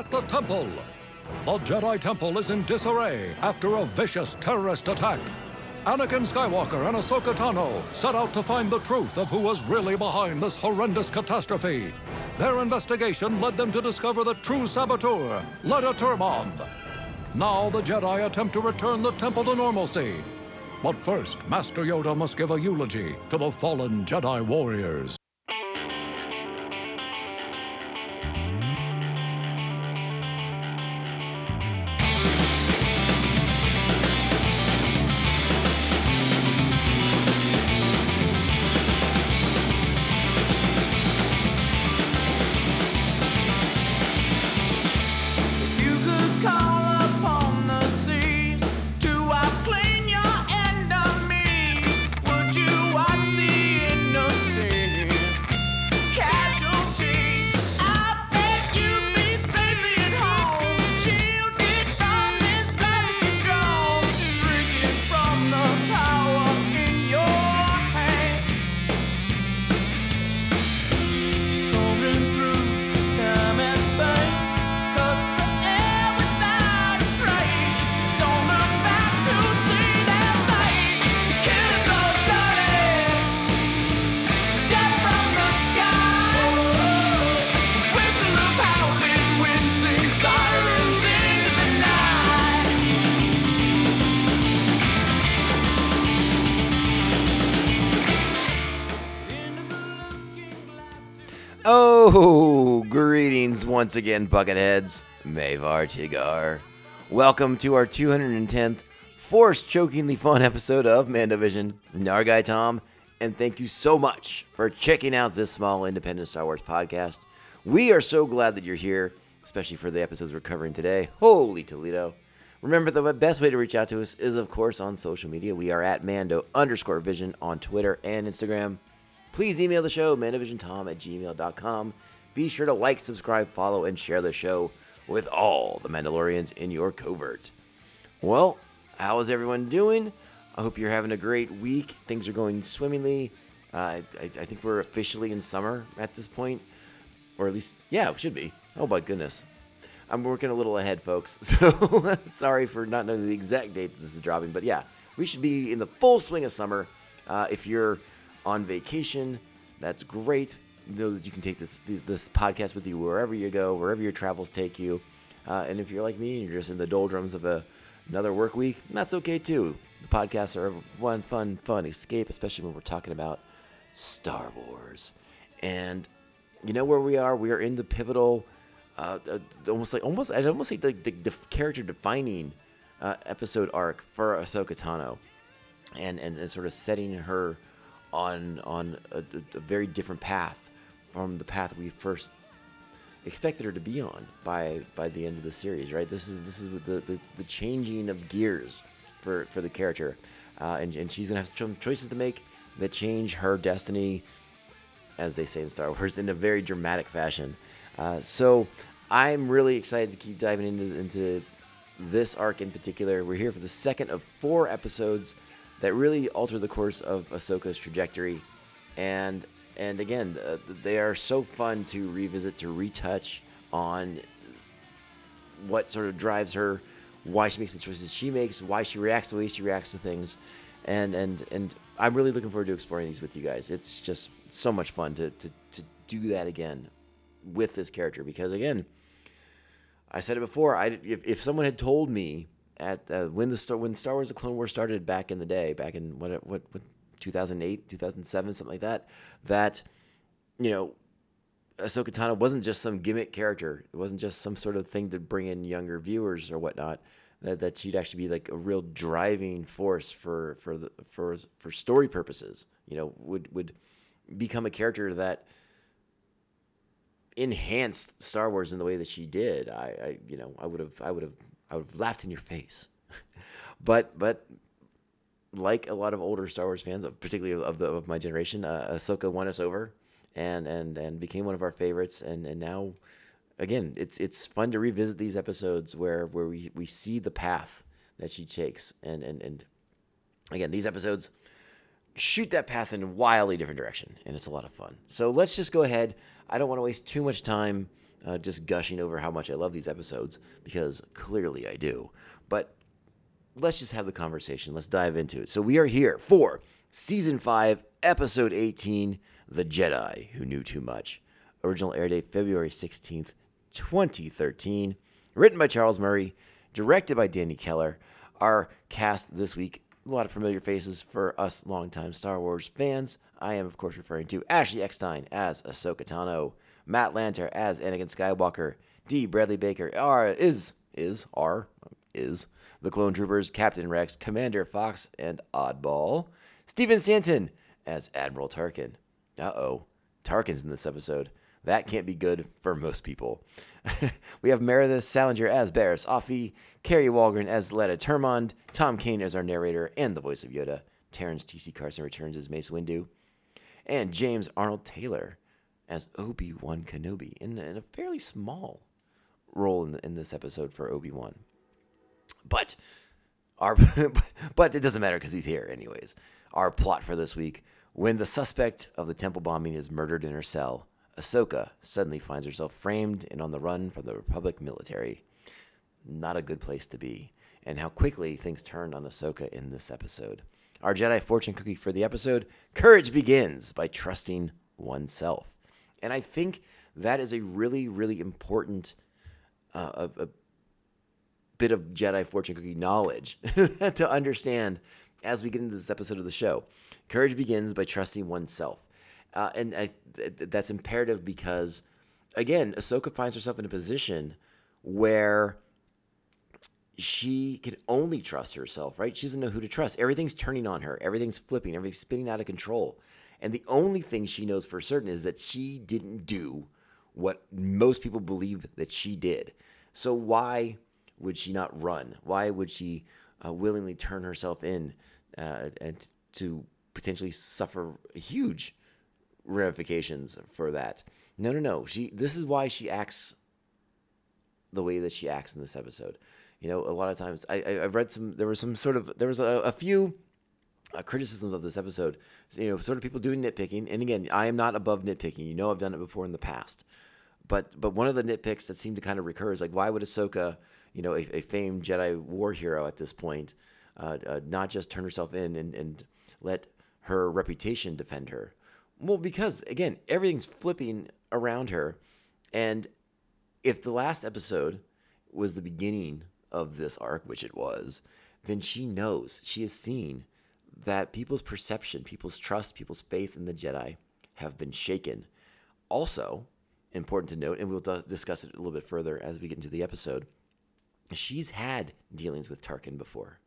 at the temple. The Jedi Temple is in disarray after a vicious terrorist attack. Anakin Skywalker and Ahsoka Tano set out to find the truth of who was really behind this horrendous catastrophe. Their investigation led them to discover the true saboteur, Letta Turmond. Now the Jedi attempt to return the temple to normalcy. But first, Master Yoda must give a eulogy to the fallen Jedi warriors. Oh, greetings once again, Bucketheads. Mavar Tigar. Welcome to our 210th force chokingly fun episode of Mandovision. Nargai Tom, and thank you so much for checking out this small independent Star Wars podcast. We are so glad that you're here, especially for the episodes we're covering today. Holy Toledo. Remember, the best way to reach out to us is, of course, on social media. We are at Mando underscore vision on Twitter and Instagram. Please email the show, mandovisiontom at gmail.com. Be sure to like, subscribe, follow, and share the show with all the Mandalorians in your covert. Well, how is everyone doing? I hope you're having a great week. Things are going swimmingly. Uh, I, I think we're officially in summer at this point, or at least, yeah, should be. Oh my goodness. I'm working a little ahead, folks. So sorry for not knowing the exact date this is dropping, but yeah, we should be in the full swing of summer. Uh, if you're on vacation, that's great. Know that you can take this this, this podcast with you wherever you go, wherever your travels take you. Uh, and if you're like me and you're just in the doldrums of a, another work week, that's okay too. The podcasts are one fun, fun escape, especially when we're talking about Star Wars. And you know where we are? We are in the pivotal, uh, uh, almost like almost I'd almost say the, the, the character defining uh, episode arc for Ahsoka Tano, and, and and sort of setting her on on a, a- very different path from the path we first expected her to be on by by the end of the series. Right? This is this is the the, the changing of gears for for the character, uh, and and she's gonna have some choices to make that change her destiny as they say in Star Wars, in a very dramatic fashion. Uh, so I'm really excited to keep diving into into this arc in particular. We're here for the second of four episodes that really alter the course of Ahsoka's trajectory, and and again, uh, they are so fun to revisit, to retouch on what sort of drives her, why she makes the choices she makes, why she reacts the way she reacts to things, and and and I'm really looking forward to exploring these with you guys. It's just so much fun to to to do that again with this character because again, I said it before. I if, if someone had told me at uh, when the Star when Star Wars: The Clone Wars started back in the day, back in what what what 2008, 2007, something like that, that you know Ahsoka Tano wasn't just some gimmick character. It wasn't just some sort of thing to bring in younger viewers or whatnot. That, that she'd actually be like a real driving force for for the for for story purposes. You know, would would become a character that enhanced Star Wars in the way that she did. I, I you know, I would have I would have I would have laughed in your face. but but like a lot of older Star Wars fans, particularly of the of my generation, uh, Ahsoka won us over and and and became one of our favorites. And and now, again, it's it's fun to revisit these episodes where where we we see the path that she takes. And and and again, these episodes shoot that path in a wildly different direction, and it's a lot of fun. So let's just go ahead. I don't want to waste too much time uh, just gushing over how much I love these episodes because clearly I do. But let's just have the conversation. Let's dive into it. So we are here for season five, episode 18, The Jedi Who Knew Too Much. Original air date February 16th, 2013. Written by Charles Murray, directed by Danny Keller. Our cast this week, a lot of familiar faces for us longtime Star Wars fans. I am, of course, referring to Ashley Eckstein as Ahsoka Tano, Matt Lanter as Anakin Skywalker, D. Bradley Baker are is is are is the Clone Troopers, Captain Rex, Commander Fox, and Oddball. Stephen Stanton as Admiral Tarkin. Uh oh, Tarkin's in this episode. That can't be good for most people. we have Meredith Salenger as Barriss Offee, Carrie Walgren as Letta Turmond, Tom Kane as our narrator and the voice of Yoda, Terrence T.C. Carson returns as Mace Windu, and James Arnold Taylor as Obi Wan Kenobi in, in, a fairly small role in, in this episode for Obi Wan. But our but it doesn't matter because he's here anyways. Our plot for this week: when the suspect of the temple bombing is murdered in her cell, Ahsoka suddenly finds herself framed and on the run from the Republic military. Not a good place to be. And how quickly things turned on Ahsoka in this episode. Our Jedi fortune cookie for the episode Courage begins by trusting oneself. And I think that is a really, really important uh, a, a bit of Jedi fortune cookie knowledge to understand as we get into this episode of the show. Courage begins by trusting oneself. Uh, and I, th- that's imperative because, again, Ahsoka finds herself in a position where she can only trust herself, right? She doesn't know who to trust. Everything's turning on her, everything's flipping, everything's spinning out of control. And the only thing she knows for certain is that she didn't do what most people believe that she did. So why would she not run? Why would she uh, willingly turn herself in uh, and to potentially suffer huge ramifications for that? No, no, no. She. This is why she acts the way that she acts in this episode. You know, a lot of times I, I have read some. There was some sort of there was a, a few uh, criticisms of this episode. You know, sort of people doing nitpicking. And again, I am not above nitpicking. You know, I've done it before in the past. But but one of the nitpicks that seemed to kind of recur is like, why would Ahsoka, you know, a, a famed Jedi war hero at this point, uh, uh, not just turn herself in and, and let her reputation defend her? Well, because again, everything's flipping around her, and if the last episode was the beginning of this arc, which it was, then she knows she has seen that people's perception, people's trust, people's faith in the Jedi have been shaken. Also, important to note, and we'll d- discuss it a little bit further as we get into the episode, she's had dealings with Tarkin before.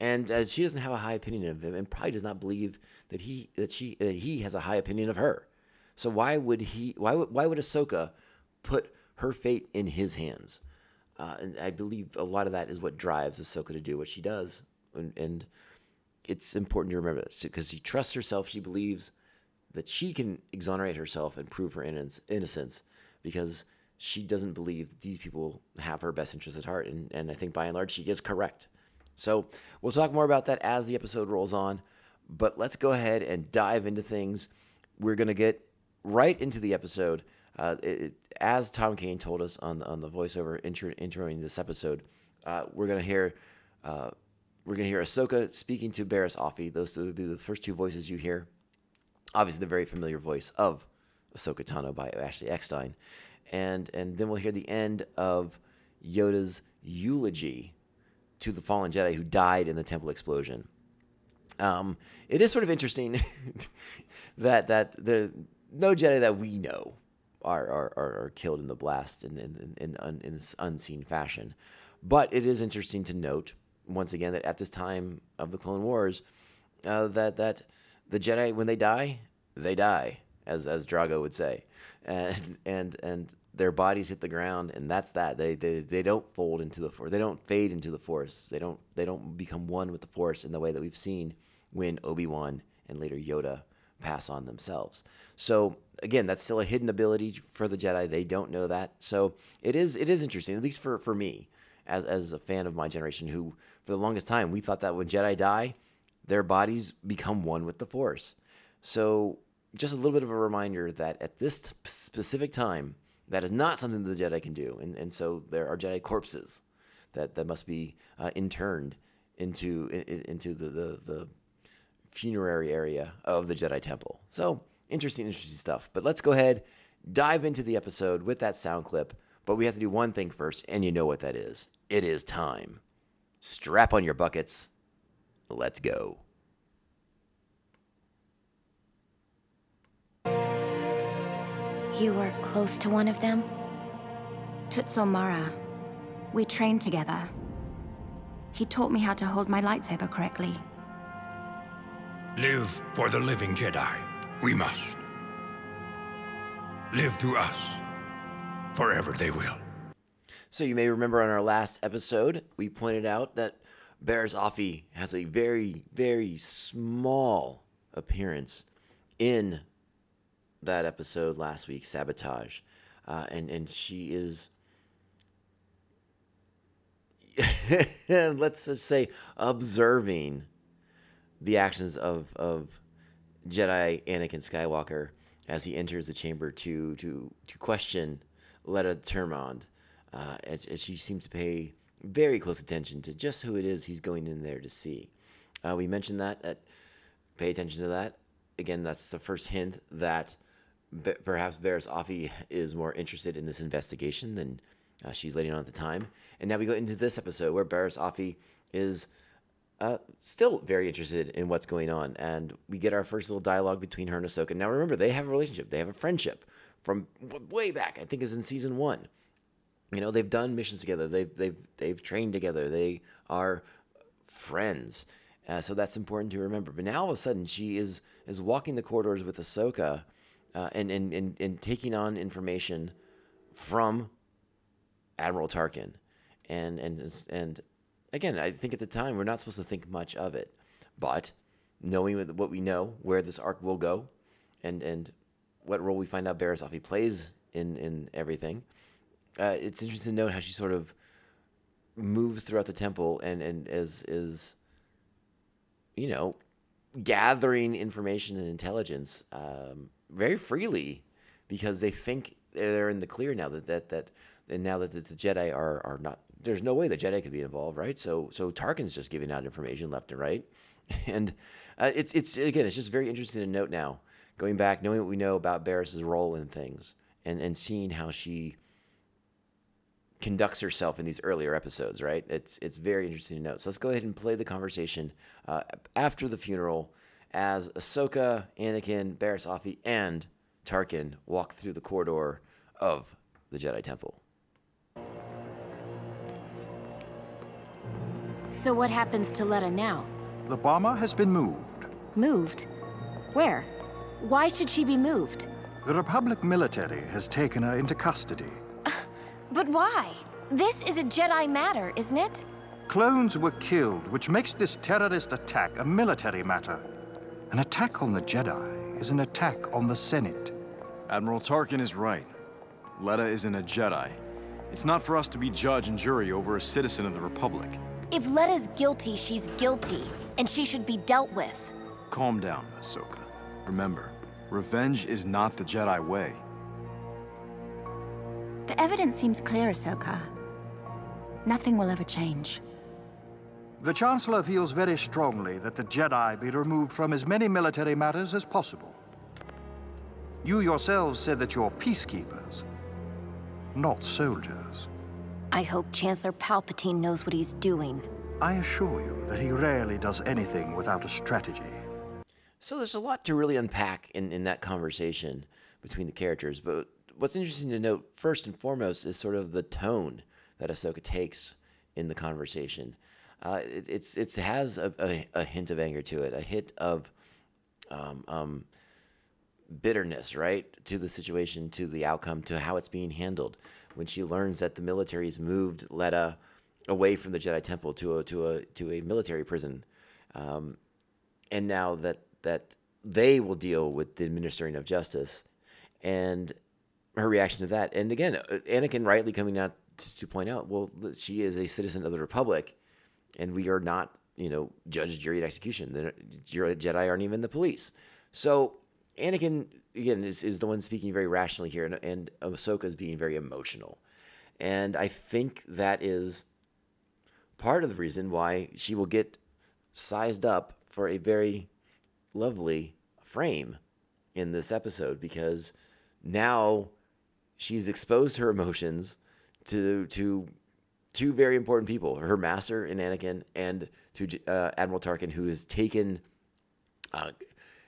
And uh, she doesn't have a high opinion of him, and probably does not believe that he that she that he has a high opinion of her. So why would he? Why would why would Ahsoka put her fate in his hands? Uh, and I believe a lot of that is what drives Ahsoka to do what she does, and, and it's important to remember this because she trusts herself. She believes that she can exonerate herself and prove her innocence because she doesn't believe that these people have her best interest at heart. And, and I think by and large, she is correct. So we'll talk more about that as the episode rolls on. But let's go ahead and dive into things. We're going to get right into the episode. Uh, it, as Tom Kane told us on the, on the voiceover intro, introing this episode, uh, we're going to hear uh, we're going to hear Ahsoka speaking to Barriss Offee. Those will be the first two voices you hear. Obviously, the very familiar voice of Ahsoka Tano by Ashley Eckstein. And, and then we'll hear the end of Yoda's eulogy to the fallen Jedi who died in the temple explosion. Um, it is sort of interesting that that the no Jedi that we know are are, are, killed in the blast in in, in, in, in this unseen fashion. But it is interesting to note once again that at this time of the Clone Wars, uh, that that the Jedi when they die, they die, as as Drago would say, and and and their bodies hit the ground, and that's that. They they they don't fold into the force. They don't fade into the force. They don't they don't become one with the force in the way that we've seen when Obi Wan and later Yoda pass on themselves. So again, that's still a hidden ability for the Jedi. They don't know that. So it is it is interesting, at least for for me as as a fan of my generation who for the longest time we thought that when Jedi die, their bodies become one with the Force. So just a little bit of a reminder that at this specific time that is not something the Jedi can do, and and so there are Jedi corpses that that must be uh, interned into i- i- into the, the the funerary area of the Jedi Temple. So interesting, interesting stuff. But let's go ahead, dive into the episode with that sound clip. But we have to do one thing first, and you know what that is. It is time. Strap on your buckets. Let's go. You were close to one of them? Tutsomara. We trained together. He taught me how to hold my lightsaber correctly. Live for the living Jedi. We must. Live through us. Forever they will. So you may remember on our last episode, we pointed out that Offee has a very, very small appearance in that episode last week, Sabotage. Uh, and, and she is, let's just say, observing the actions of, of Jedi Anakin Skywalker as he enters the chamber to to to question Letta Turmond, uh, as, as she seems to pay very close attention to just who it is he's going in there to see. Uh, we mentioned that. At, pay attention to that. Again, that's the first hint that perhaps Barriss Offee is more interested in this investigation than uh, she's letting on at the time. And now we go into this episode where Barriss Offee is uh, still very interested in what's going on. And we get our first little dialogue between her and Ahsoka. Now, remember, they have a relationship, they have a friendship from way back. I think is in season one. You know, they've done missions together. They've they've they've trained together. They are friends. Uh, so that's important to remember. But now all of a sudden, she is is walking the corridors with Ahsoka, uh, and, and and and taking on information from Admiral Tarkin, and and and again, I think at the time we're not supposed to think much of it, but knowing what- we know, where this arc will go, and and what role we find out Barriss Offee plays in in everything, uh, it's interesting to note how she sort of moves throughout the temple and and is is you know gathering information and intelligence um, very freely because they think they're in the clear now that that that and now that the, the Jedi are are not there's no way the Jedi could be involved right? So so Tarkin's just giving out information left and right. And uh, it's it's again it's just very interesting to note now going back knowing what we know about Barriss's role in things and and seeing how she conducts herself in these earlier episodes, right? It's it's very interesting to note. So let's go ahead and play the conversation uh, after the funeral as Ahsoka, Anakin, Barriss Offee, and Tarkin walk through the corridor of the Jedi Temple. So what happens to Letta now? The bomber has been moved. Moved? Where? Why should she be moved? The Republic military has taken her into custody. But why? This is a Jedi matter, isn't it? Clones were killed, which makes this terrorist attack a military matter. An attack on the Jedi is an attack on the Senate. Admiral Tarkin is right. Letta isn't a Jedi. It's not for us to be judge and jury over a citizen of the Republic. If Letta's guilty, she's guilty, and she should be dealt with. Calm down, Ahsoka. Remember, revenge is not the Jedi way. The evidence seems clear, Ahsoka. Nothing will ever change. The Chancellor feels very strongly that the Jedi be removed from as many military matters as possible. You yourselves said that you're peacekeepers, not soldiers. I hope Chancellor Palpatine knows what he's doing. I assure you that he rarely does anything without a strategy. So there's a lot to really unpack in, in that conversation between the characters. But what's interesting to note, first and foremost, is sort of the tone that Ahsoka takes in the conversation. Uh, it, it's it's has a, a, a hint of anger to it, a hint of um, um, bitterness, right, to the situation, to the outcome, to how it's being handled. When she learns that the military's moved Letta away from the Jedi Temple to a to a to a military prison, um, and now that that they will deal with the administering of justice, and her reaction to that. And again, uh, Anakin rightly coming out to, to point out, well, she is a citizen of the Republic, and we are not, you know, judge, jury, and execution. The Jedi aren't even the police. So Anakin again is, is the one speaking very rationally here, and, and Ahsoka is being very emotional, and I think that is part of the reason why she will get sized up for a very lovely frame in this episode because now she's exposed her emotions to to two very important people her master in anakin and to uh, admiral tarkin who has taken uh,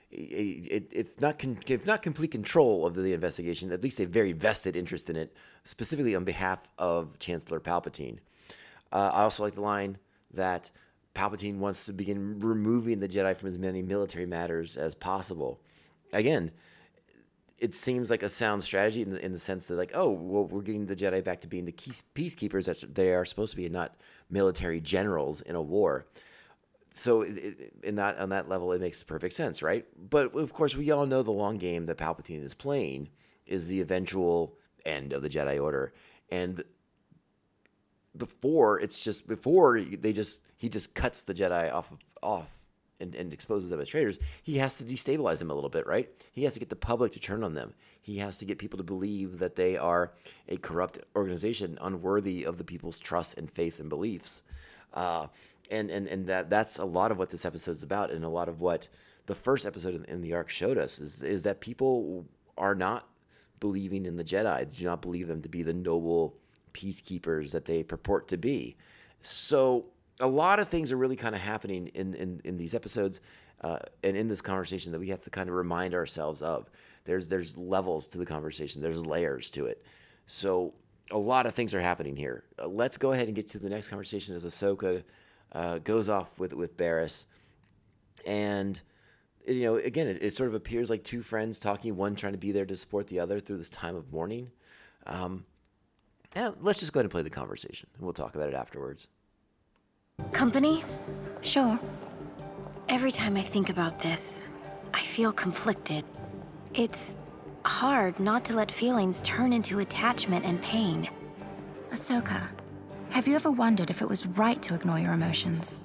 it, it's not con- it's not complete control of the investigation at least a very vested interest in it specifically on behalf of chancellor palpatine. Uh, i also like the line that palpatine wants to begin removing the jedi from as many military matters as possible. Again it seems like a sound strategy in the, in the sense that like oh well we're getting the jedi back to being the peace, peacekeepers that they are supposed to be and not military generals in a war. So it, it, in that on that level it makes perfect sense right? But of course we all know the long game that palpatine is playing is the eventual end of the jedi order. And before it's just before they just he just cuts the jedi off of, off and, and exposes them as traitors, he has to destabilize them a little bit, right? He has to get the public to turn on them. He has to get people to believe that they are a corrupt organization, unworthy of the people's trust and faith and beliefs. Uh, and and and that that's a lot of what this episode is about, and a lot of what the first episode in, in the arc showed us is is that people are not believing in the Jedi. Do not believe them to be the noble peacekeepers that they purport to be. So a lot of things are really kind of happening in, in, in these episodes uh, and in this conversation that we have to kind of remind ourselves of. There's there's levels to the conversation. There's layers to it. So a lot of things are happening here. Uh, let's go ahead and get to the next conversation as Ahsoka uh, goes off with with Barriss, and you know again it, it, sort of appears like two friends talking, one trying to be there to support the other through this time of mourning. Um, let's just go ahead and play the conversation, and we'll talk about it afterwards. Company? Sure. Every time I think about this, I feel conflicted. It's hard not to let feelings turn into attachment and pain. Ahsoka, have you ever wondered if it was right to ignore your emotions?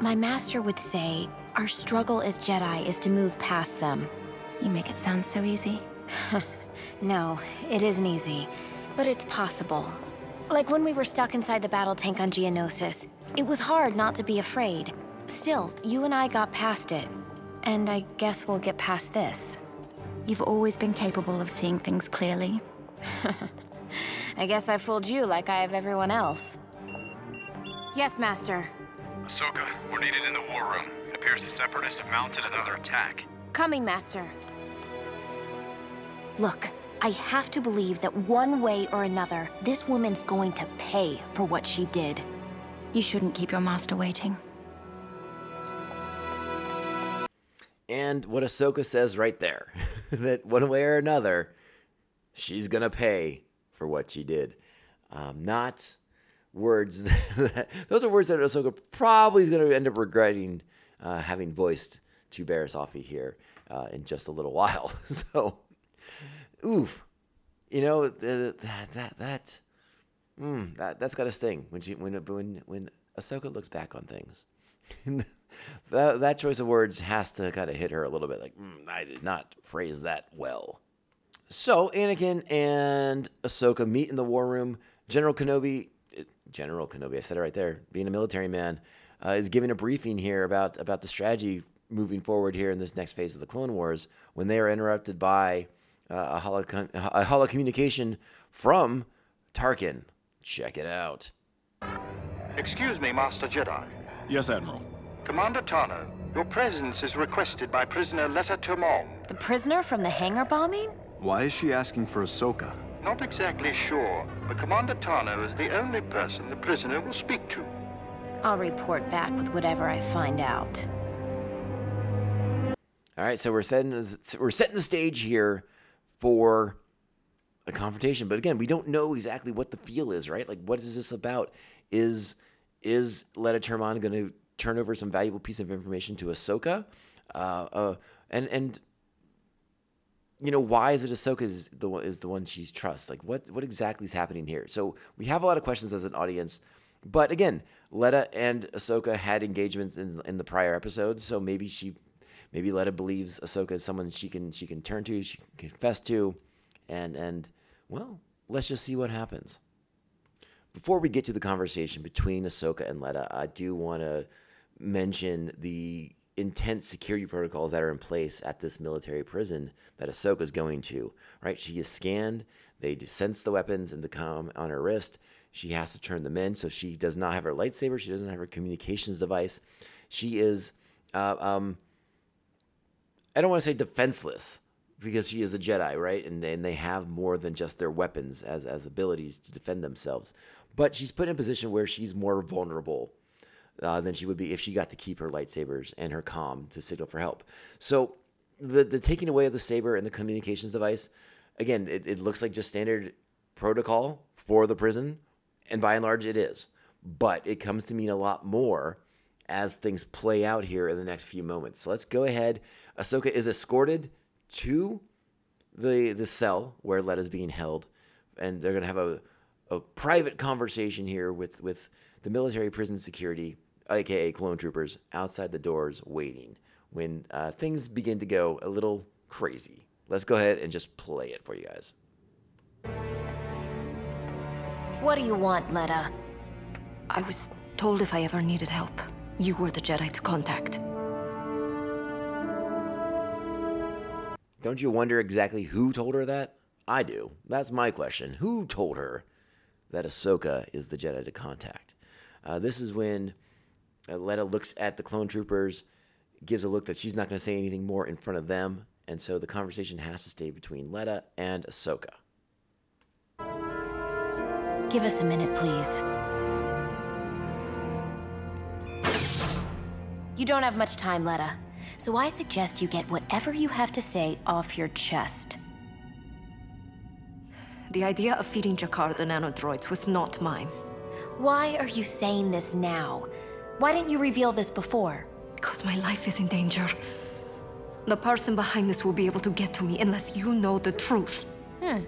My master would say our struggle as Jedi is to move past them. You make it sound so easy. no, it isn't easy, but it's possible. Like when we were stuck inside the battle tank on Geonosis, it was hard not to be afraid. Still, you and I got past it. And I guess we'll get past this. You've always been capable of seeing things clearly. I guess I fooled you like I have everyone else. Yes, Master. Ahsoka, we're needed in the war room. It appears the Separatists have mounted another attack. Coming, Master. Look, I have to believe that one way or another, this woman's going to pay for what she did. You shouldn't keep your master waiting. And what Ahsoka says right there that one way or another, she's going to pay for what she did. Um, not words that, those are words that Ahsoka probably is going to end up regretting uh, having voiced to Barriss Offee here uh, in just a little while. so, oof, you know that that that Mm, that that's got to sting when she when when when Ahsoka looks back on things. that that choice of words has to kind of hit her a little bit. Like mm, I did not phrase that well. So Anakin and Ahsoka meet in the war room. General Kenobi, eh, General Kenobi, I said it right there. Being a military man, uh, is giving a briefing here about about the strategy moving forward here in this next phase of the Clone Wars. When they are interrupted by uh, a holo a holo communication from Tarkin, Check it out. Excuse me, Master Jedi. Yes, Admiral. Commander Tano, your presence is requested by prisoner Letta Turmond. The prisoner from the hangar bombing? Why is she asking for Ahsoka? Not exactly sure, but Commander Tano is the only person the prisoner will speak to. I'll report back with whatever I find out. All right, so we're setting we're setting the stage here for a confrontation. But again, we don't know exactly what the feel is, right? Like, what is this about? Is is Letta Turmond going to turn over some valuable piece of information to Ahsoka? Uh, uh, and and you know, why is it Ahsoka is the is the one she trusts? Like, what what exactly is happening here? So we have a lot of questions as an audience. But again, Letta and Ahsoka had engagements in, in the prior episodes, so maybe she maybe Letta believes Ahsoka is someone she can she can turn to, she can confess to, and and well, let's just see what happens. Before we get to the conversation between Ahsoka and Letta, I do want to mention the intense security protocols that are in place at this military prison that Ahsoka is going to. Right, she is scanned. They sense the weapons and the com on her wrist. She has to turn them in, so she does not have her lightsaber. She doesn't have her communications device. She is, uh, um, I don't want to say defenseless because she is a Jedi, right? And they have more than just their weapons as as abilities to defend themselves. But she's put in a position where she's more vulnerable uh, than she would be if she got to keep her lightsabers and her comm to signal for help. So the the taking away of the saber and the communications device, again, it, it looks like just standard protocol for the prison, and by and large, it is. But it comes to mean a lot more as things play out here in the next few moments. So let's go ahead. Ahsoka is escorted to the the cell where Letta's being held, and they're gonna have a a private conversation here with with the military prison security, aka clone troopers, outside the doors waiting when uh, things begin to go a little crazy. Let's go ahead and just play it for you guys. What do you want, Letta? I was told if I ever needed help, you were the Jedi to contact. Don't you wonder exactly who told her that? I do. That's my question. Who told her that Ahsoka is the Jedi to contact? Uh, this is when Letta looks at the clone troopers, gives a look that she's not going to say anything more in front of them, and so the conversation has to stay between Letta and Ahsoka. Give us a minute, please. You don't have much time, Letta. So I suggest you get whatever you have to say off your chest. The idea of feeding Jackar the nanodroids was not mine. Why are you saying this now? Why didn't you reveal this before? Because my life is in danger. The person behind this will be able to get to me unless you know the truth. Hmm.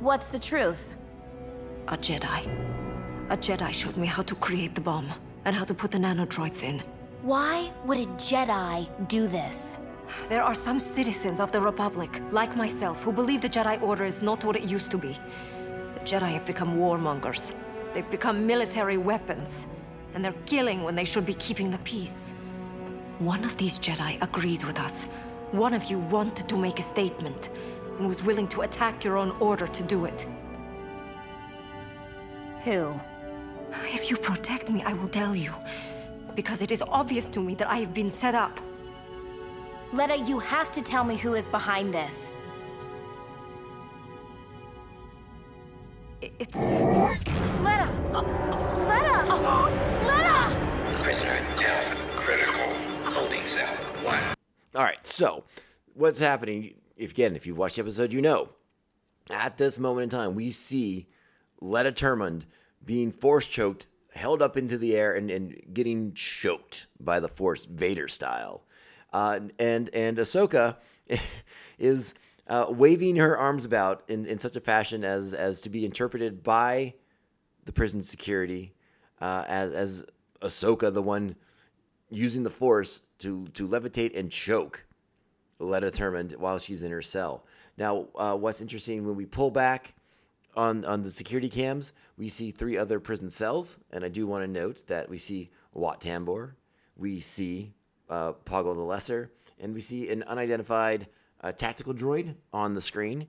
What's the truth? A Jedi. A Jedi showed me how to create the bomb and how to put the nanodroids in. Why would a Jedi do this? There are some citizens of the Republic, like myself, who believe the Jedi Order is not what it used to be. The Jedi have become warmongers. They've become military weapons. And they're killing when they should be keeping the peace. One of these Jedi agreed with us. One of you wanted to make a statement, and was willing to attack your own order to do it. Who? If you protect me, I will tell you. Because it is obvious to me that I have been set up. Letta, you have to tell me who is behind this. I- It's. Letta! Letta! Letta! Prisoner in death, critical. Holding cell one. All right, so what's happening? If again, if you've watched the episode, you know. At this moment in time, we see Letta Turmond being force choked, held up into the air, and, and getting choked by the Force, Vader style. Uh, and and Ahsoka is uh, waving her arms about in, in such a fashion as as to be interpreted by the prison security uh, as as Ahsoka, the one using the Force to to levitate and choke Letta Turmond while she's in her cell. Now, uh, what's interesting when we pull back on on the security cams, we see three other prison cells, and I do want to note that we see Wat Tambor, we see uh, Poggle the Lesser, and we see an unidentified uh, tactical droid on the screen.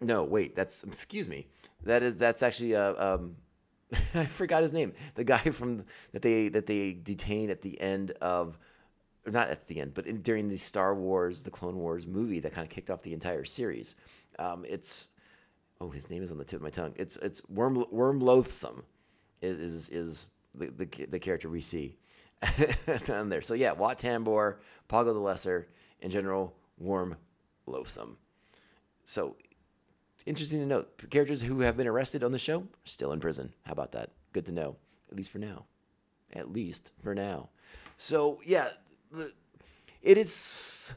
No, wait, that's excuse me. That is that's actually uh, um, I forgot his name. The guy from that they that they detain at the end of not at the end, but in, during the Star Wars, the Clone Wars movie that kind of kicked off the entire series. Um, it's oh, his name is on the tip of my tongue. It's it's Whorm Whorm Loathsom is is, is the, the the character we see down there. So yeah, Wat Tambor, Poggle the Lesser, and General Whorm Loathsom. So interesting to note. Characters who have been arrested on the show are still in prison. How about that? Good to know, at least for now. At least for now. So yeah, it is.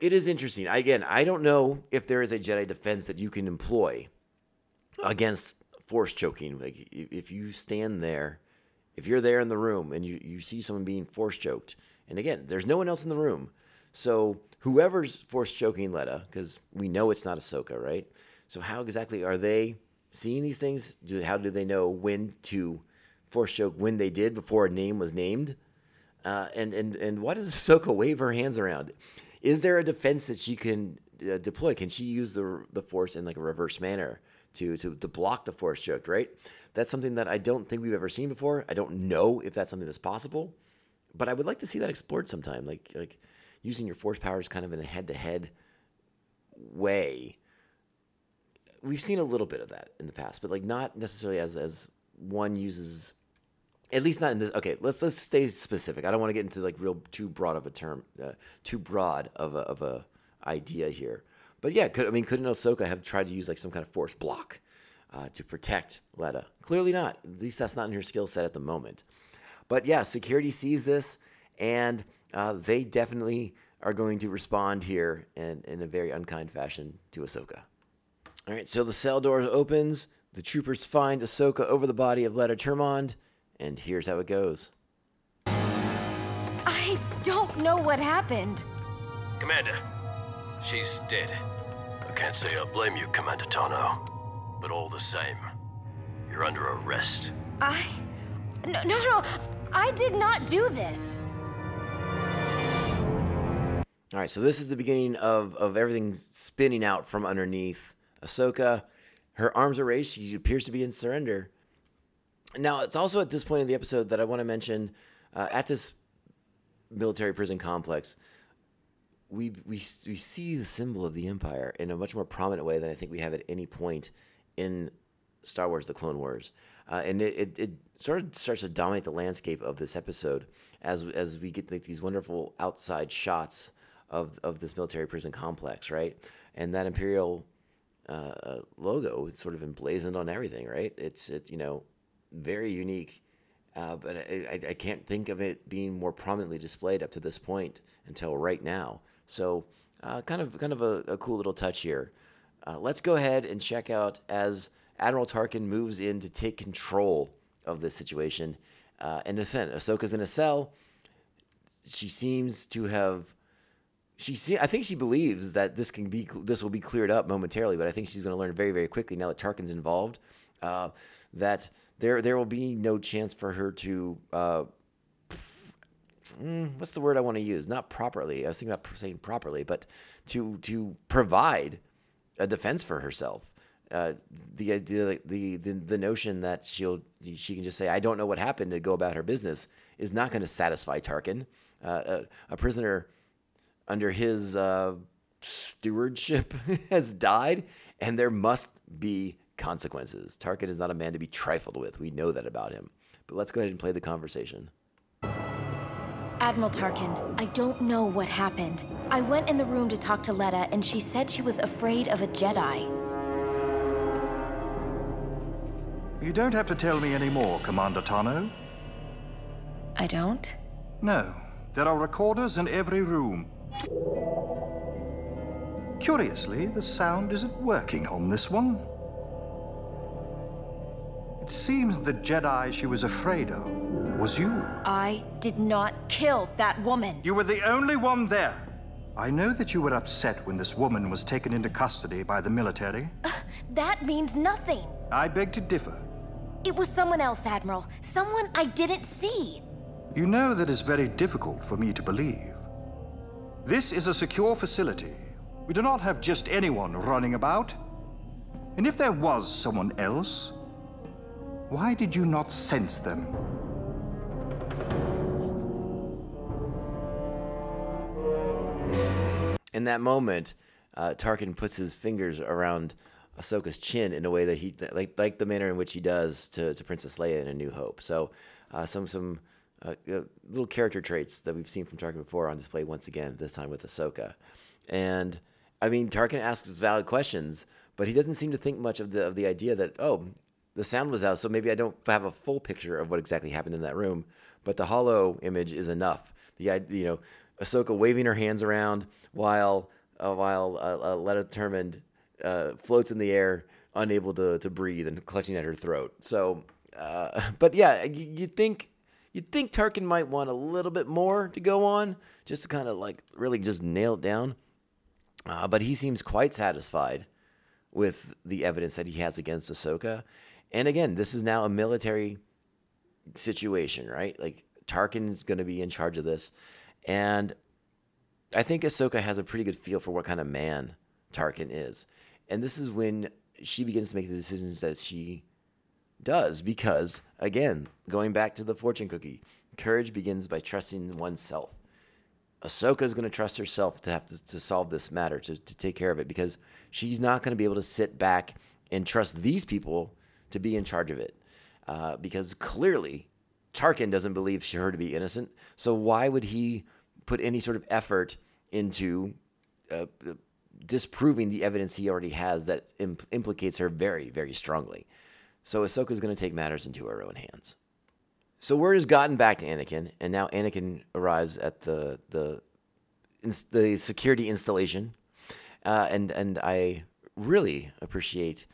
It is interesting. Again, I don't know if there is a Jedi defense that you can employ against force choking. Like if you stand there, if you're there in the room and you, you see someone being force choked, and again, there's no one else in the room, so whoever's force choking Letta, because we know it's not Ahsoka, right? So how exactly are they seeing these things? Do, how do they know when to force choke when they did before a name was named? Uh, and and and why does Ahsoka wave her hands around? Is there a defense that she can uh, deploy? Can she use the the force in like a reverse manner to to to block the force choke? Right. That's something that I don't think we've ever seen before. I don't know if that's something that's possible, but I would like to see that explored sometime. Like like using your force powers kind of in a head to head way. We've seen a little bit of that in the past, but like not necessarily as as one uses at least not in this. Okay, let's let's stay specific. I don't want to get into like real too broad of a term, uh, too broad of a of a idea here. But yeah, could, I mean, couldn't Ahsoka have tried to use like some kind of force block uh, to protect Letta? Clearly not. At least that's not in her skill set at the moment. But yeah, security sees this, and uh, they definitely are going to respond here in, in a very unkind fashion to Ahsoka. All right, so the cell door opens. The troopers find Ahsoka over the body of Letta Turmond, and here's how it goes. I don't know what happened. Commander, she's dead. I can't say I blame you, Commander Tano. But all the same, you're under arrest. I. No, no, no. I did not do this. All right, so this is the beginning of, of everything spinning out from underneath Ahsoka. Her arms are raised. She appears to be in surrender. Now, it's also at this point in the episode that I want to mention uh, at this military prison complex, we, we, we see the symbol of the Empire in a much more prominent way than I think we have at any point in Star Wars The Clone Wars. Uh, and it, it, it sort of starts to dominate the landscape of this episode as, as we get like, these wonderful outside shots of, of this military prison complex, right? And that Imperial uh, logo is sort of emblazoned on everything, right? It's, it's you know, very unique. Uh, but I, I, can't think of it being more prominently displayed up to this point until right now. So, uh, kind of kind of a, a cool little touch here. Uh, let's go ahead and check out as Admiral Tarkin moves in to take control of this situation. Uh, and descent. Ahsoka's in a cell. She seems to have. She see, I think she believes that this can be this will be cleared up momentarily, but I think she's going to learn very very quickly now that Tarkin's involved uh, that there there will be no chance for her to uh, mm, what's the word I want to use? Not properly. I was thinking about saying properly, but to to provide a defense for herself. Uh, the idea, the, the the notion that she'll she can just say I don't know what happened to go about her business is not going to satisfy Tarkin. Uh, a, a, prisoner under his uh, stewardship has died, and there must be consequences. Tarkin is not a man to be trifled with. We know that about him. But let's go ahead and play the conversation. Admiral Tarkin, I don't know what happened. I went in the room to talk to Letta, and she said she was afraid of a Jedi. You don't have to tell me any more, Commander Tano. I don't? No. There are recorders in every room. Curiously, the sound isn't working on this one. It seems the Jedi she was afraid of was you. I did not kill that woman. You were the only one there. I know that you were upset when this woman was taken into custody by the military. that means nothing. I beg to differ. It was someone else, Admiral. Someone I didn't see. You know that is very difficult for me to believe. This is a secure facility. We do not have just anyone running about. And if there was someone else, why did you not sense them? In that moment, uh, Tarkin puts his fingers around Ahsoka's chin in a way that he like like the manner in which he does to, to Princess Leia in A New Hope. So uh, some some uh, uh, little character traits that we've seen from Tarkin before on display once again. This time with Ahsoka, and I mean Tarkin asks valid questions, but he doesn't seem to think much of the of the idea that oh the sound was out, so maybe I don't have a full picture of what exactly happened in that room, but the hollow image is enough. The you know Ahsoka waving her hands around while uh, while uh, uh, Letta Turmond uh, floats in the air, unable to, to breathe and clutching at her throat. So Uh, but yeah, you, think you'd think Tarkin might want a little bit more to go on, just to kind of like really just nail it down. Uh, but he seems quite satisfied with the evidence that he has against Ahsoka. And again, this is now a military situation, right? Like Tarkin's going to be in charge of this, and I think Ahsoka has a pretty good feel for what kind of man Tarkin is, and this is when she begins to make the decisions that she does because again, going back to the fortune cookie, courage begins by trusting oneself. Ahsoka is going to trust herself to have to, to solve this matter, to, to take care of it, because she's not going to be able to sit back and trust these people to be in charge of it. Uh, because clearly, Tarkin doesn't believe her to be innocent. So why would he put any sort of effort into uh, disproving the evidence he already has that imp- implicates her very, very strongly? So Ahsoka is going to take matters into her own hands. So word has gotten back to Anakin, and now Anakin arrives at the the the security installation, uh, and and I really appreciate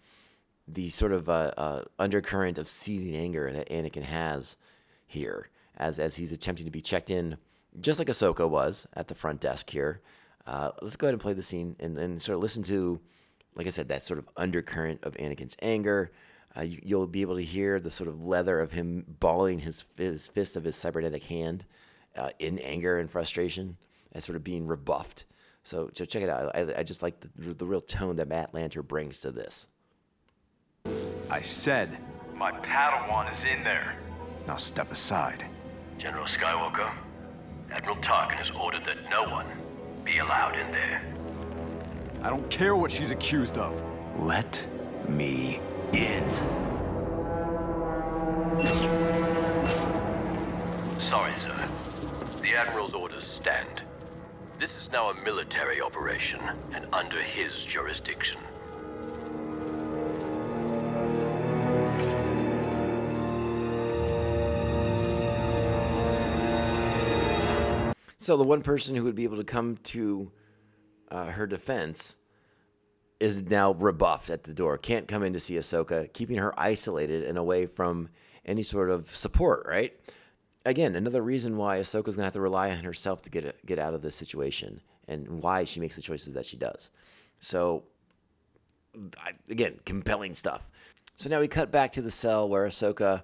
the sort of uh, uh, undercurrent of seething anger that Anakin has here, as as he's attempting to be checked in, just like Ahsoka was at the front desk here. Uh, let's go ahead and play the scene and, and sort of listen to, like I said, that sort of undercurrent of Anakin's anger, uh, you, will be able to hear the sort of leather of him balling his, his fist of his cybernetic hand uh, in anger and frustration as sort of being rebuffed. So, so check it out. I, I just like the, the real tone that Matt Lanter brings to this. I said, My Padawan is in there. now step aside. General Skywalker, Admiral Tarkin has ordered that no one be allowed in there. I don't care what she's accused of. Let me in. Sorry, sir. The Admiral's orders stand. This is now a military operation and under his jurisdiction. So the one person who would be able to come to uh, her defense is now rebuffed at the door. Can't come in to see Ahsoka, keeping her isolated and away from any sort of support. Right? Again, another reason why Ahsoka's gonna have to rely on herself to get get out of this situation, and why she makes the choices that she does. So, I, again, compelling stuff. So now we cut back to the cell where Ahsoka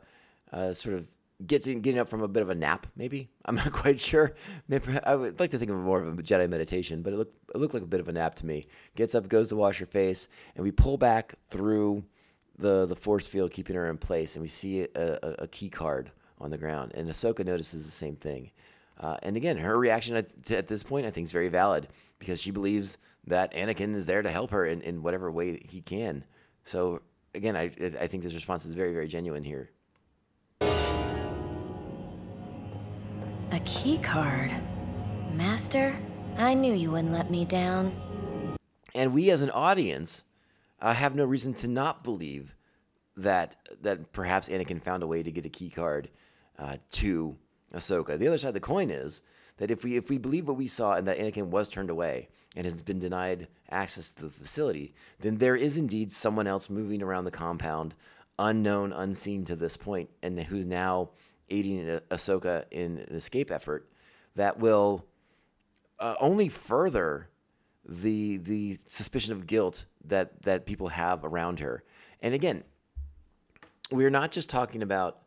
uh, sort of gets in, getting up from a bit of a nap. Maybe I'm not quite sure. Maybe I would like to think of it more of a Jedi meditation, but it looked it looked like a bit of a nap to me. Gets up, goes to wash her face, and we pull back through the the force field, keeping her in place, and we see a, a, a key card on the ground. And Ahsoka notices the same thing. Uh, and again, her reaction at, at this point, I think, is very valid because she believes that Anakin is there to help her in, in whatever way he can. So again, I I think this response is very very genuine here. A key card. Master, I knew you wouldn't let me down. and we as an audience uh, have no reason to not believe that that perhaps Anakin found a way to get a key card uh, to Ahsoka. The other side of the coin is that if we if we believe what we saw and that Anakin was turned away and has been denied access to the facility, then there is indeed someone else moving around the compound, unknown, unseen to this point, and who's now aiding Ah- Ahsoka in an escape effort that will uh, only further the the suspicion of guilt that that people have around her. And again, we're not just talking about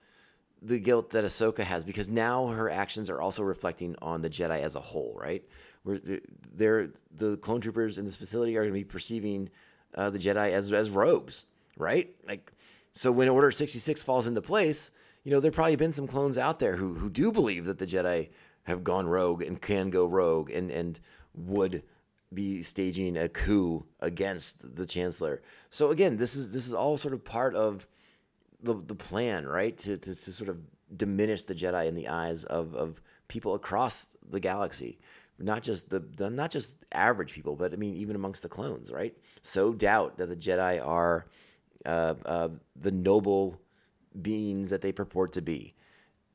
the guilt that Ahsoka has because now her actions are also reflecting on the Jedi as a whole, right? Where they're the clone troopers in this facility are going to be perceiving uh, the Jedi as as rogues, right? Like, so when Order sixty six falls into place, you know there probably been some clones out there who who do believe that the Jedi have gone rogue and can go rogue and and would be staging a coup against the chancellor. So again, this is this is all sort of part of the the plan, right? To, to, to sort of diminish the Jedi in the eyes of, of people across the galaxy, not just the, the not just average people, but I mean even amongst the clones, right? So doubt that the Jedi are uh, uh, the noble beings that they purport to be,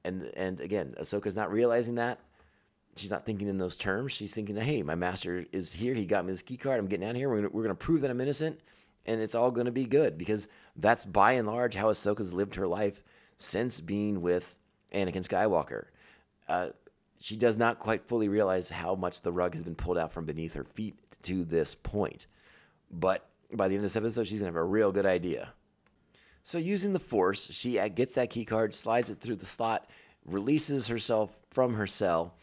and and again, Ahsoka's not realizing that. She's not thinking in those terms. She's thinking, that "Hey, my master is here. He got me this key card. I'm getting out of here. We're gonna, we're gonna prove that I'm innocent." and it's all to be good because that's by and large how Ahsoka's lived her life since being with Anakin Skywalker. Uh, she does not quite fully realize how much the rug has been pulled out from beneath her feet to this point. But by the end of this episode, she's to have a real good idea. So, using the Force, she uh, gets that key card, slides it through the slot, releases herself from her cell,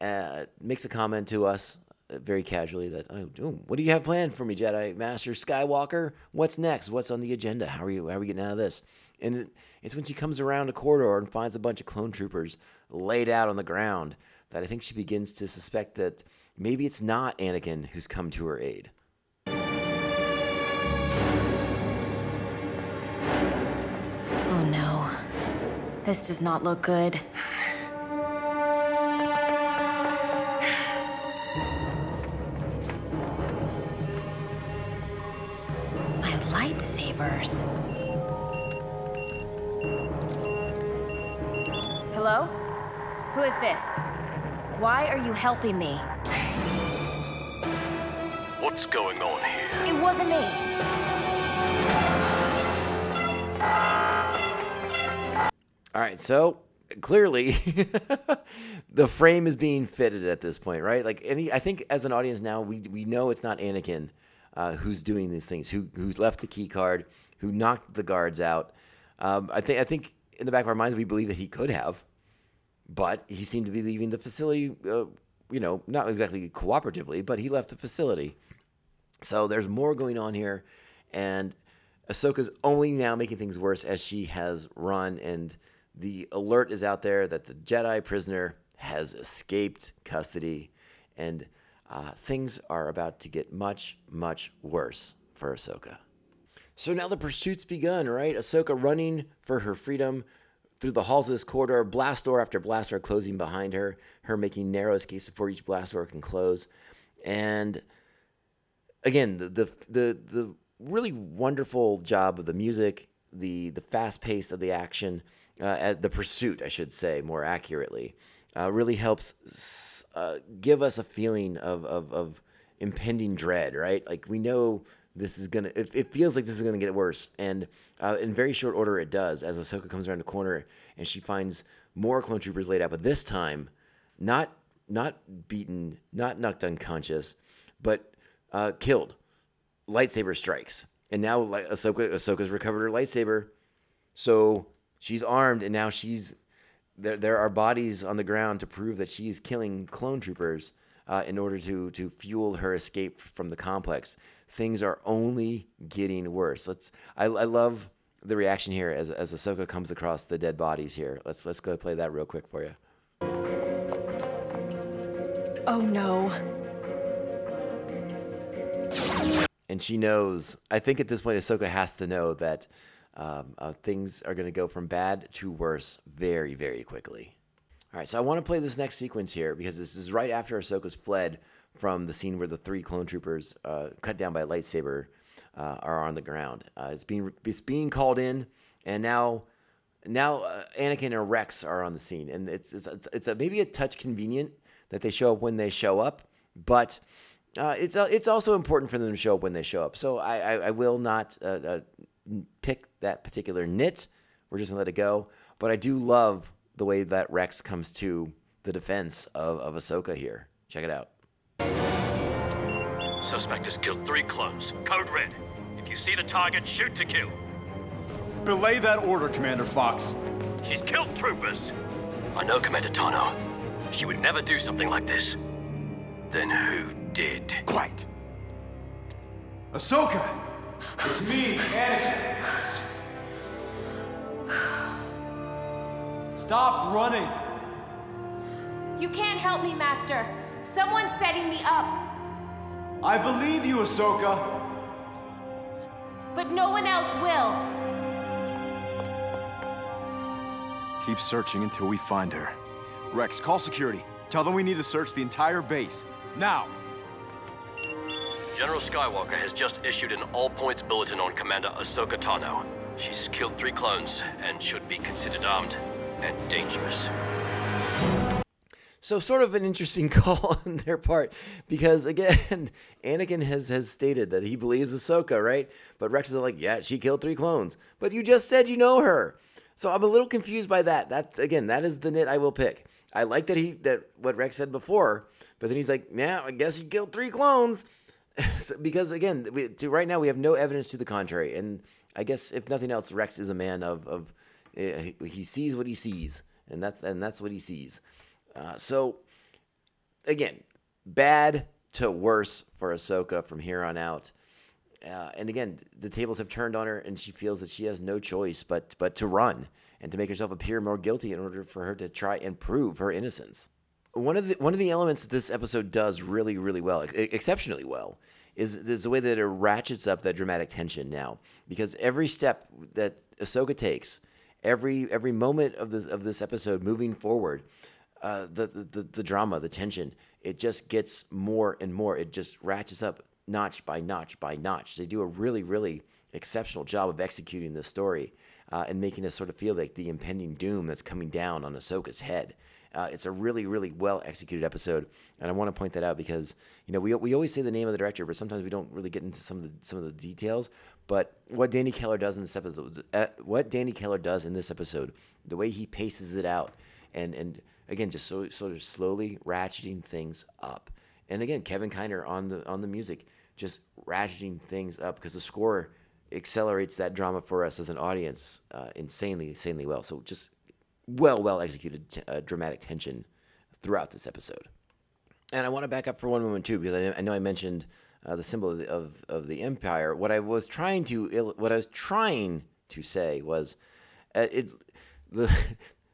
uh, makes a comment to us uh, very casually that, oh, oh, "What do you have planned for me, Jedi Master Skywalker? What's next? What's on the agenda? How are you? How are we getting out of this?" And it's when she comes around a corridor and finds a bunch of clone troopers laid out on the ground that I think she begins to suspect that maybe it's not Anakin who's come to her aid. This does not look good. My lightsabers. Hello? Who is this? Why are you helping me? What's going on here? It wasn't me. All right, so clearly the frame is being fitted at this point, right? Like any, I think as an audience now, we we know it's not Anakin uh, who's doing these things, who who's left the key card, who knocked the guards out. Um, I think I think in the back of our minds we believe that he could have, but he seemed to be leaving the facility. Uh, you know, not exactly cooperatively, but he left the facility. So there's more going on here, and Ahsoka's only now making things worse as she has run, and the alert is out there that the Jedi prisoner has escaped custody, and uh, things are about to get much, much worse for Ahsoka. So now the pursuit's begun, right? Ahsoka running for her freedom through the halls of this corridor, blast door after blast door closing behind her, her making narrow escapes before each blast door can close. And again, the the the, the really wonderful job of the music, the the fast pace of the action, uh, the pursuit, I should say more accurately, uh, really helps uh, give us a feeling of, of of impending dread. Right, like we know this is gonna. It, it feels like this is gonna get worse, and uh, in very short order, it does. As Ahsoka comes around the corner and she finds more clone troopers laid out, but this time, not not beaten, not knocked unconscious, but uh, killed lightsaber strikes. And now Ahsoka, Ahsoka's recovered her lightsaber. So she's armed and now she's there there are bodies on the ground to prove that she's killing clone troopers uh, in order to to fuel her escape from the complex. Things are only getting worse. Let's I, I love the reaction here as as Ahsoka comes across the dead bodies here. Let's let's go play that real quick for you. Oh no. and she knows. I think at this point, Ahsoka has to know that um, uh, things are going to go from bad to worse very, very quickly. All right, so I want to play this next sequence here because this is right after Ahsoka's fled from the scene where the three clone troopers uh, cut down by a lightsaber uh, are on the ground. Uh, it's being it's being called in, and now now uh, Anakin and Rex are on the scene, and it's it's it's, it's a, maybe a touch convenient that they show up when they show up, but uh, it's it's also important for them to show up when they show up. So I I, I will not pick that particular nit. We're just gonna let it go. But I do love the way that Rex comes to the defense of of Ahsoka here. Check it out. Suspect has killed three clones. Code red. If you see the target, shoot to kill. Belay that order, Commander Fox. She's killed troopers. I know, Commander Tano. She would never do something like this. Then who did? Quiet. Ahsoka! It's me, Anakin. Stop running! You can't help me, Master. Someone's setting me up, I believe you, Ahsoka. but no one else will. Keep searching until we find her. Rex, call security. Tell them we need to search the entire base. Now! General Skywalker has just issued an all points bulletin on Commander Ahsoka Tano. She's killed three clones and should be considered armed and dangerous. So sort of an interesting call on their part because again, Anakin has has stated that he believes Ahsoka, right? But Rex is like, yeah, she killed three clones. But you just said you know her. So I'm a little confused by that. That again, that is the nit I will pick. I like that he that what Rex said before, but then he's like, "Yeah, I guess you killed three clones," so, because again, we, to right now we have no evidence to the contrary. And I guess if nothing else, Rex is a man of of uh, he- sees what he sees, and that's and that's what he sees. Uh, so again, bad to worse for Ahsoka from here on out. Uh, and again, the tables have turned on her, and she feels that she has no choice but but to run and to make herself appear more guilty in order for her to try and prove her innocence. One of the one of the elements that this episode does really really well, ex- exceptionally well, is, is the way that it ratchets up that dramatic tension now. Because every step that Ahsoka takes, every every moment of this of this episode moving forward, uh, the, the the drama, the tension, it just gets more and more. It just ratchets up notch by notch by notch. They do a really really exceptional job of executing this story uh, and making us sort of feel like the impending doom that's coming down on Ahsoka's head. Uh, it's a really, really well executed episode, and I want to point that out because you know we, we always say the name of the director, but sometimes we don't really get into some of the some of the details. But what Danny Keller does in this episode, uh, what Danny Keller does in this episode, the way he paces it out, and and again just so sort of slowly ratcheting things up, and again Kevin Kiner on the on the music, just ratcheting things up because the score accelerates that drama for us as an audience uh, insanely, insanely well. So just well, well executed t- uh, dramatic tension throughout this episode. And I want to back up for one moment too, because I, I know I mentioned uh, the symbol of the, of, of the empire. What I was trying to what I was trying to say was uh, it the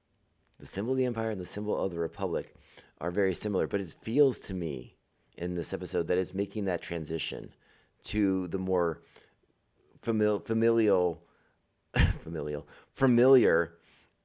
the symbol of the empire and the symbol of the republic are very similar, but it feels to me in this episode that it's making that transition to the more famil- familial familial familiar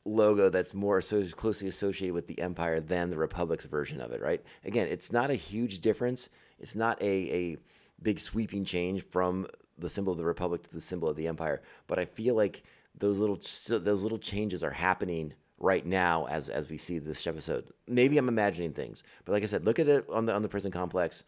logo that's more closely associated with the empire than the republic's version of it right? Again it's not a huge difference. It's not a, a big sweeping change from the symbol of the republic to the symbol of the empire. But i feel like those little those little changes are happening right now as as we see this episode. Maybe i'm imagining things but like i said look at it on the on the prison complex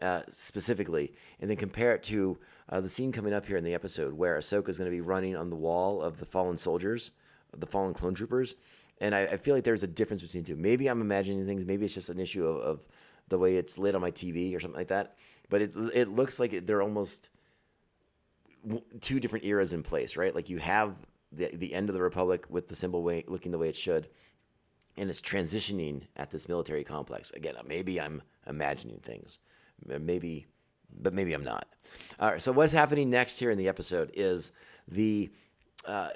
uh, specifically, and then compare it to uh, the scene coming up here in the episode where Ahsoka is going to be running on the wall of the fallen soldiers, the fallen clone troopers, and I, I feel like there's a difference between two. Maybe I'm imagining things. Maybe it's just an issue of, of the way it's lit on my TV or something like that. But it it looks like they're almost two different eras in place, right? Like you have the the end of the Republic with the symbol way, looking the way it should, and it's transitioning at this military complex. Again, maybe I'm imagining things maybe but maybe i'm not all right so what's happening next here in the episode is the uh,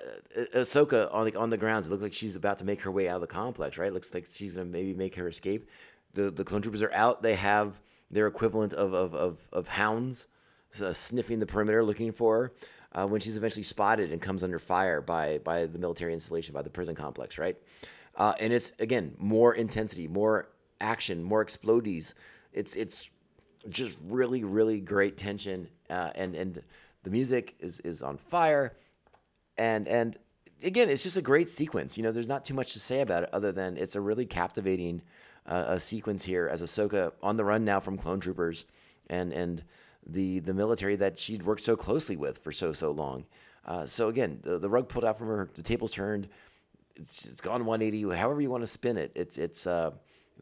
Ahsoka on the on the grounds. It looks like she's about to make her way out of the complex. Right? looks like she's gonna maybe make her escape. The the clone troopers are out. They have their equivalent of of of, of hounds uh, sniffing the perimeter, looking for her. Uh, when she's eventually spotted and comes under fire by by the military installation, by the prison complex, right? Uh, and it's again more intensity, more action, more explodies. It's it's just really really great tension uh, and and the music is is on fire and and again it's just a great sequence you know there's not too much to say about it other than it's a really captivating uh, a sequence here as Ahsoka on the run now from clone troopers and and the the military that she'd worked so closely with for so so long. Uh, so again the, the rug pulled out from her the tables turned it's, it's gone 180 however you want to spin it it's it's uh,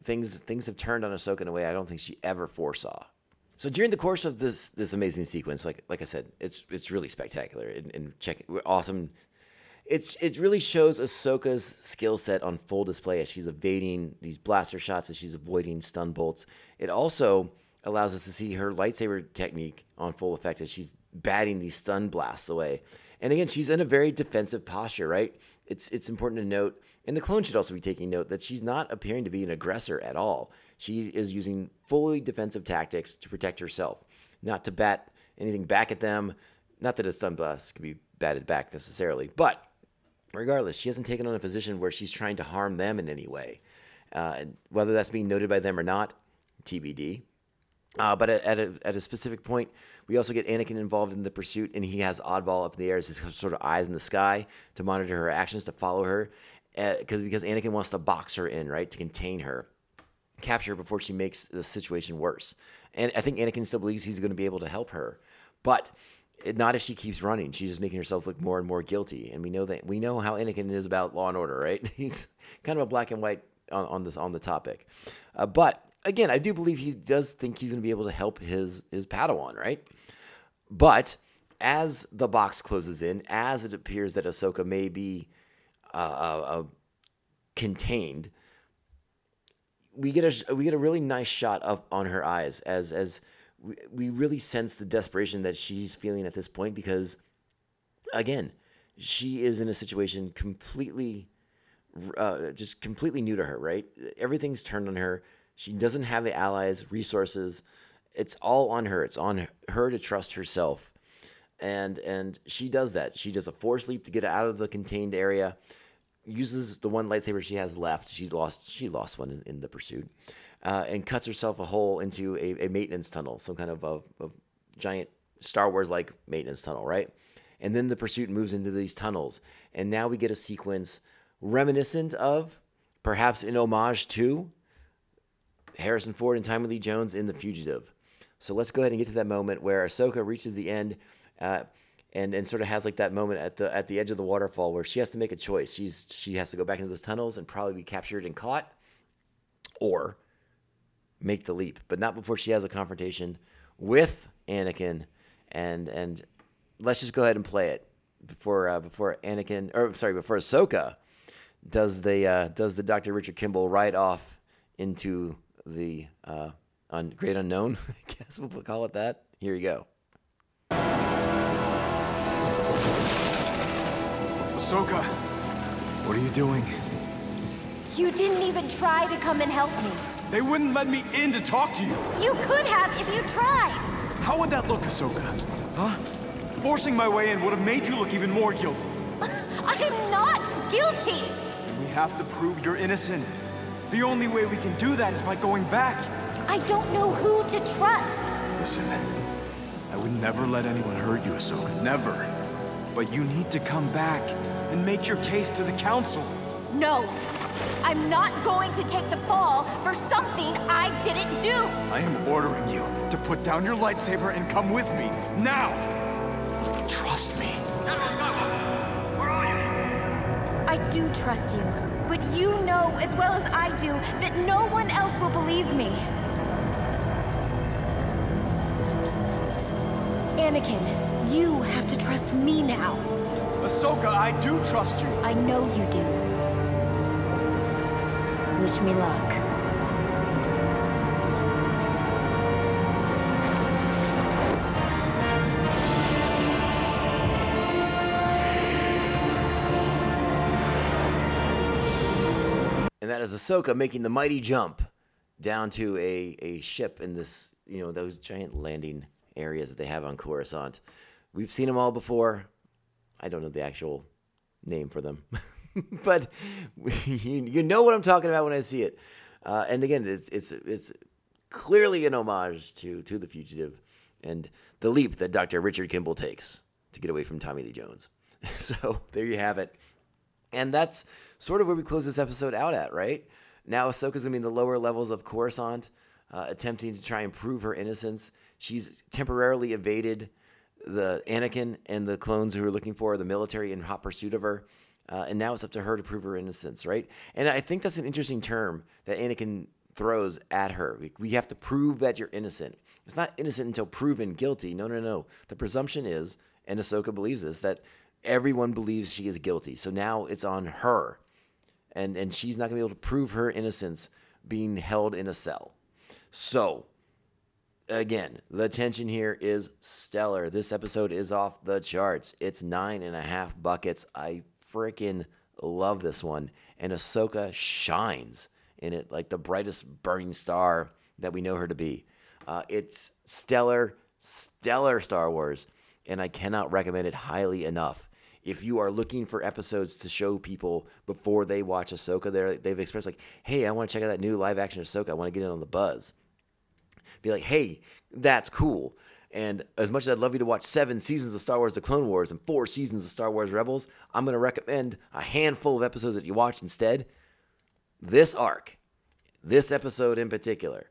things things have turned on Ahsoka in a way I don't think she ever foresaw so during the course of this this amazing sequence, like like I said, it's it's really spectacular and, and check awesome. It's it really shows Ahsoka's skill set on full display as she's evading these blaster shots, as she's avoiding stun bolts. It also allows us to see her lightsaber technique on full effect as she's batting these stun blasts away. And again, she's in a very defensive posture, right? It's it's important to note, and the clone should also be taking note that she's not appearing to be an aggressor at all. She is using fully defensive tactics to protect herself, not to bat anything back at them. Not that a stun blast can be batted back necessarily, but regardless, she hasn't taken on a position where she's trying to harm them in any way. Uh, whether that's being noted by them or not, TBD. Uh, but at, at, a, at a specific point, we also get Anakin involved in the pursuit, and he has Oddball up in the air as his sort of eyes in the sky to monitor her actions, to follow her, because uh, because Anakin wants to box her in, right, to contain her, capture before she makes the situation worse. And I think Anakin still believes he's going to be able to help her, but Not if she keeps running. She's just making herself look more and more guilty. And we know that we know how Anakin is about law and order, right? He's kind of a black and white on, on this on the topic. Uh, but again, I do believe he does think he's going to be able to help his his Padawan, right? But as the box closes in, as it appears that Ahsoka may be uh, uh, uh, contained, we get a we get a really nice shot up on her eyes as as we, we really sense the desperation that she's feeling at this point because again she is in a situation completely uh, just completely new to her right? Everything's turned on her. She doesn't have the allies resources. It's all on her. It's on her to trust herself. And and she does that. She does a force leap to get out of the contained area uses the one lightsaber she has left. She lost she lost one in, in the pursuit, uh, and cuts herself a hole into a, a maintenance tunnel, some kind of a, a giant Star Wars like maintenance tunnel, right? And then the pursuit moves into these tunnels, and now we get a sequence reminiscent of, perhaps in homage to, Harrison Ford and Tommy Lee Jones in The Fugitive. So let's go ahead and get to that moment where Ahsoka reaches the end. Uh, and and sort of has like that moment at the at the edge of the waterfall where she has to make a choice. She's she has to go back into those tunnels and probably be captured and caught, or make the leap, but not before she has a confrontation with Anakin. And and let's just go ahead and play it before uh, before Anakin or sorry before Ahsoka does the uh, does the Dr. Richard Kimball ride off into the uh, un- great unknown. I guess we'll call it that. Here you go. Ahsoka, what are you doing? You didn't even try to come and help me. They wouldn't let me in to talk to you. You could have if you tried. How would that look, Ahsoka? Huh? Forcing my way in would have made you look even more guilty. I am not guilty. And we have to prove you're innocent. The only way we can do that is by going back. I don't know who to trust. Listen, I would never let anyone hurt you, Ahsoka. Never. But you need to come back and make your case to the Council. No. I'm not going to take the fall for something I didn't do. I am ordering you to put down your lightsaber and come with me. Now! Trust me. General Skywalker, where are you? I do trust you, but you know as well as I do that no one else will believe me. Anakin, you have to trust me now. Ahsoka, I do trust you. I know you do. Wish me luck. And that is Ahsoka making the mighty jump down to a, a ship in this, you know, those giant landing areas that they have on Coruscant. We've seen them all before. I don't know the actual name for them, but you, you know what I'm talking about when I see it. Uh, and again, it's it's it's clearly an homage to to the fugitive and the leap that Dr. Richard Kimball takes to get away from Tommy Lee Jones. So there you have it. And that's sort of where we close this episode out at, right? Now Ahsoka's gonna be in the lower levels of Coruscant, uh, attempting to try and prove her innocence. She's temporarily evaded the Anakin and the clones who are looking for her, the military in hot pursuit of her. Uh, and now it's up to her to prove her innocence, right? And I think that's an interesting term that Anakin throws at her. We, we have to prove that you're innocent. It's not innocent until proven guilty. No, no, no. The presumption is, and Ahsoka believes this, that everyone believes she is guilty. So now it's on her. And, and she's not going to be able to prove her innocence being held in a cell. So, again, the tension here is stellar. This episode is off the charts. It's nine and a half buckets. I freaking love this one. And Ahsoka shines in it like the brightest burning star that we know her to be. Uh, it's stellar, stellar Star Wars, and I cannot recommend it highly enough. If you are looking for episodes to show people before they watch Ahsoka, they've expressed like, "Hey, I want to check out that new live action Ahsoka. I want to get in on the buzz." Be like, "Hey, that's cool." And as much as I'd love you to watch seven seasons of Star Wars: The Clone Wars and four seasons of Star Wars Rebels, I'm going to recommend a handful of episodes that you watch instead. This arc, this episode in particular,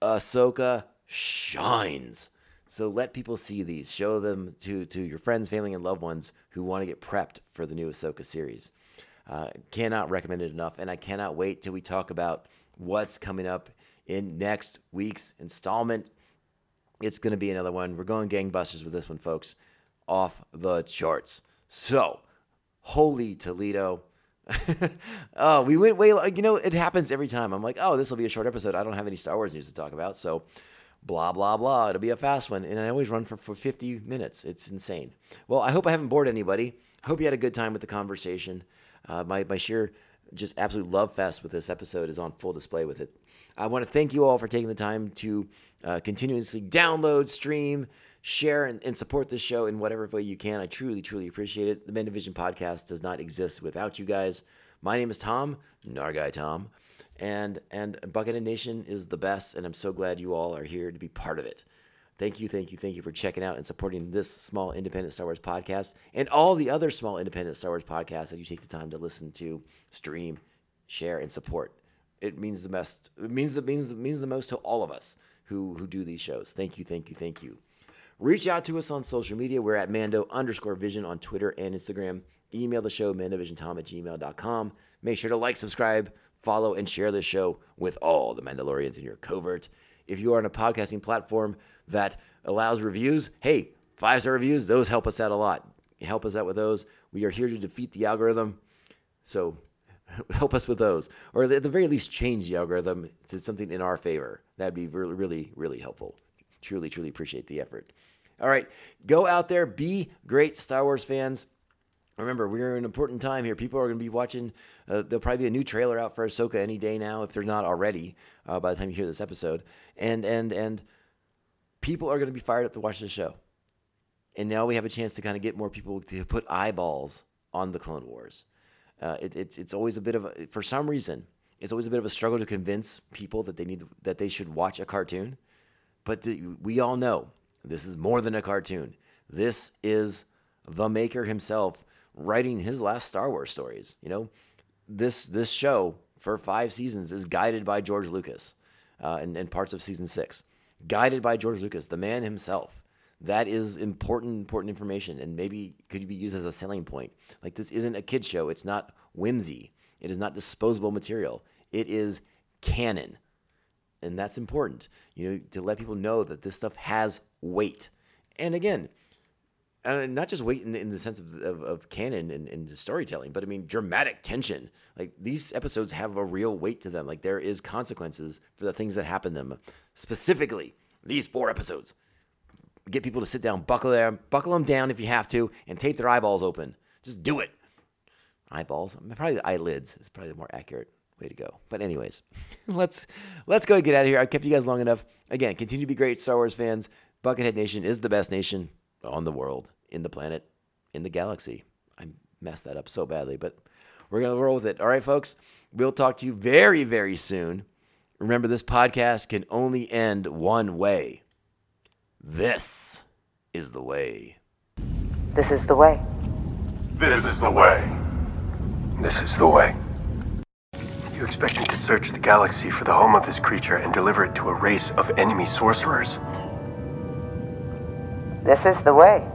Ahsoka shines. So let people see these. Show them to, to your friends, family, and loved ones who want to get prepped for the new Ahsoka series. Uh, cannot recommend it enough, and I cannot wait till we talk about what's coming up in next week's installment. It's going to be another one. We're going gangbusters with this one, folks. Off the charts. So, holy Toledo. oh, we went way, you know, it happens every time. I'm like, oh, this will be a short episode. I don't have any Star Wars news to talk about. So, blah, blah, blah. It'll be a fast one. And I always run for, for 50 minutes. It's insane. Well, I hope I haven't bored anybody. I hope you had a good time with the conversation. Uh, my, my sheer just absolute love fest with this episode is on full display with it. I want to thank you all for taking the time to uh, continuously download, stream, share, and, and, support this show in whatever way you can. I truly, truly appreciate it. The Mando Vision podcast does not exist without you guys. My name is Tom, Nargai Tom, and and Buckethead Nation is the best, and I'm so glad you all are here to be part of it. Thank you, thank you, thank you for checking out and supporting this small independent Star Wars podcast and all the other small independent Star Wars podcasts that you take the time to listen to, stream, share, and support. It means the best. It means the means the, means the most to all of us who who do these shows. Thank you, thank you, thank you. Reach out to us on social media. We're at Mando underscore Vision on Twitter and Instagram. Email the show mandovisiontom at gmail.com. Make sure to like, subscribe, follow, and share the show with all the Mandalorians in your covert. If you are on a podcasting platform that allows reviews, hey, five star reviews, those help us out a lot. Help us out with those. We are here to defeat the algorithm. So help us with those. Or at the very least, change the algorithm to something in our favor. That'd be really, really, really helpful. Truly, truly appreciate the effort. All right, go out there, be great Star Wars fans. Remember, we're in an important time here. People are going to be watching. Uh, there'll probably be a new trailer out for Ahsoka any day now, if they're not already, uh, by the time you hear this episode. And and and people are going to be fired up to watch the show. And now we have a chance to kind of get more people to put eyeballs on the Clone Wars. Uh, it, it's it's always a bit of a, for some reason it's always a bit of a struggle to convince people that they need that they should watch a cartoon. But the, we all know this is more than a cartoon. This is the maker himself writing his last Star Wars stories. You know, this this show for five seasons is guided by George Lucas, uh, and, and parts of season six, guided by George Lucas, the man himself. That is important, important information, and maybe could be used as a selling point. Like this isn't a kid show; it's not whimsy. It is not disposable material. It is canon, and that's important. You know, to let people know that this stuff has weight. And again, uh, not just weight in the, in the sense of, of, of canon and, and, storytelling, but I mean dramatic tension. Like these episodes have a real weight to them. Like there is consequences for the things that happen to them. Specifically, these four episodes. Get people to sit down, buckle them, buckle them down if you have to, and tape their eyeballs open. Just do it. Eyeballs, probably the eyelids is probably the more accurate way to go. But anyways, let's let's go and get out of here. I kept you guys long enough. Again, continue to be great Star Wars fans. Buckethead Nation is the best nation on the world, in the planet, in the galaxy. I messed that up so badly, but we're to roll with it. All right, folks, we'll talk to you very, very soon. Remember, this podcast can only end one way. This is the way. This is the way. This is the way. This is the way. You expect me to search the galaxy for the home of this creature and deliver it to a race of enemy sorcerers? This is the way.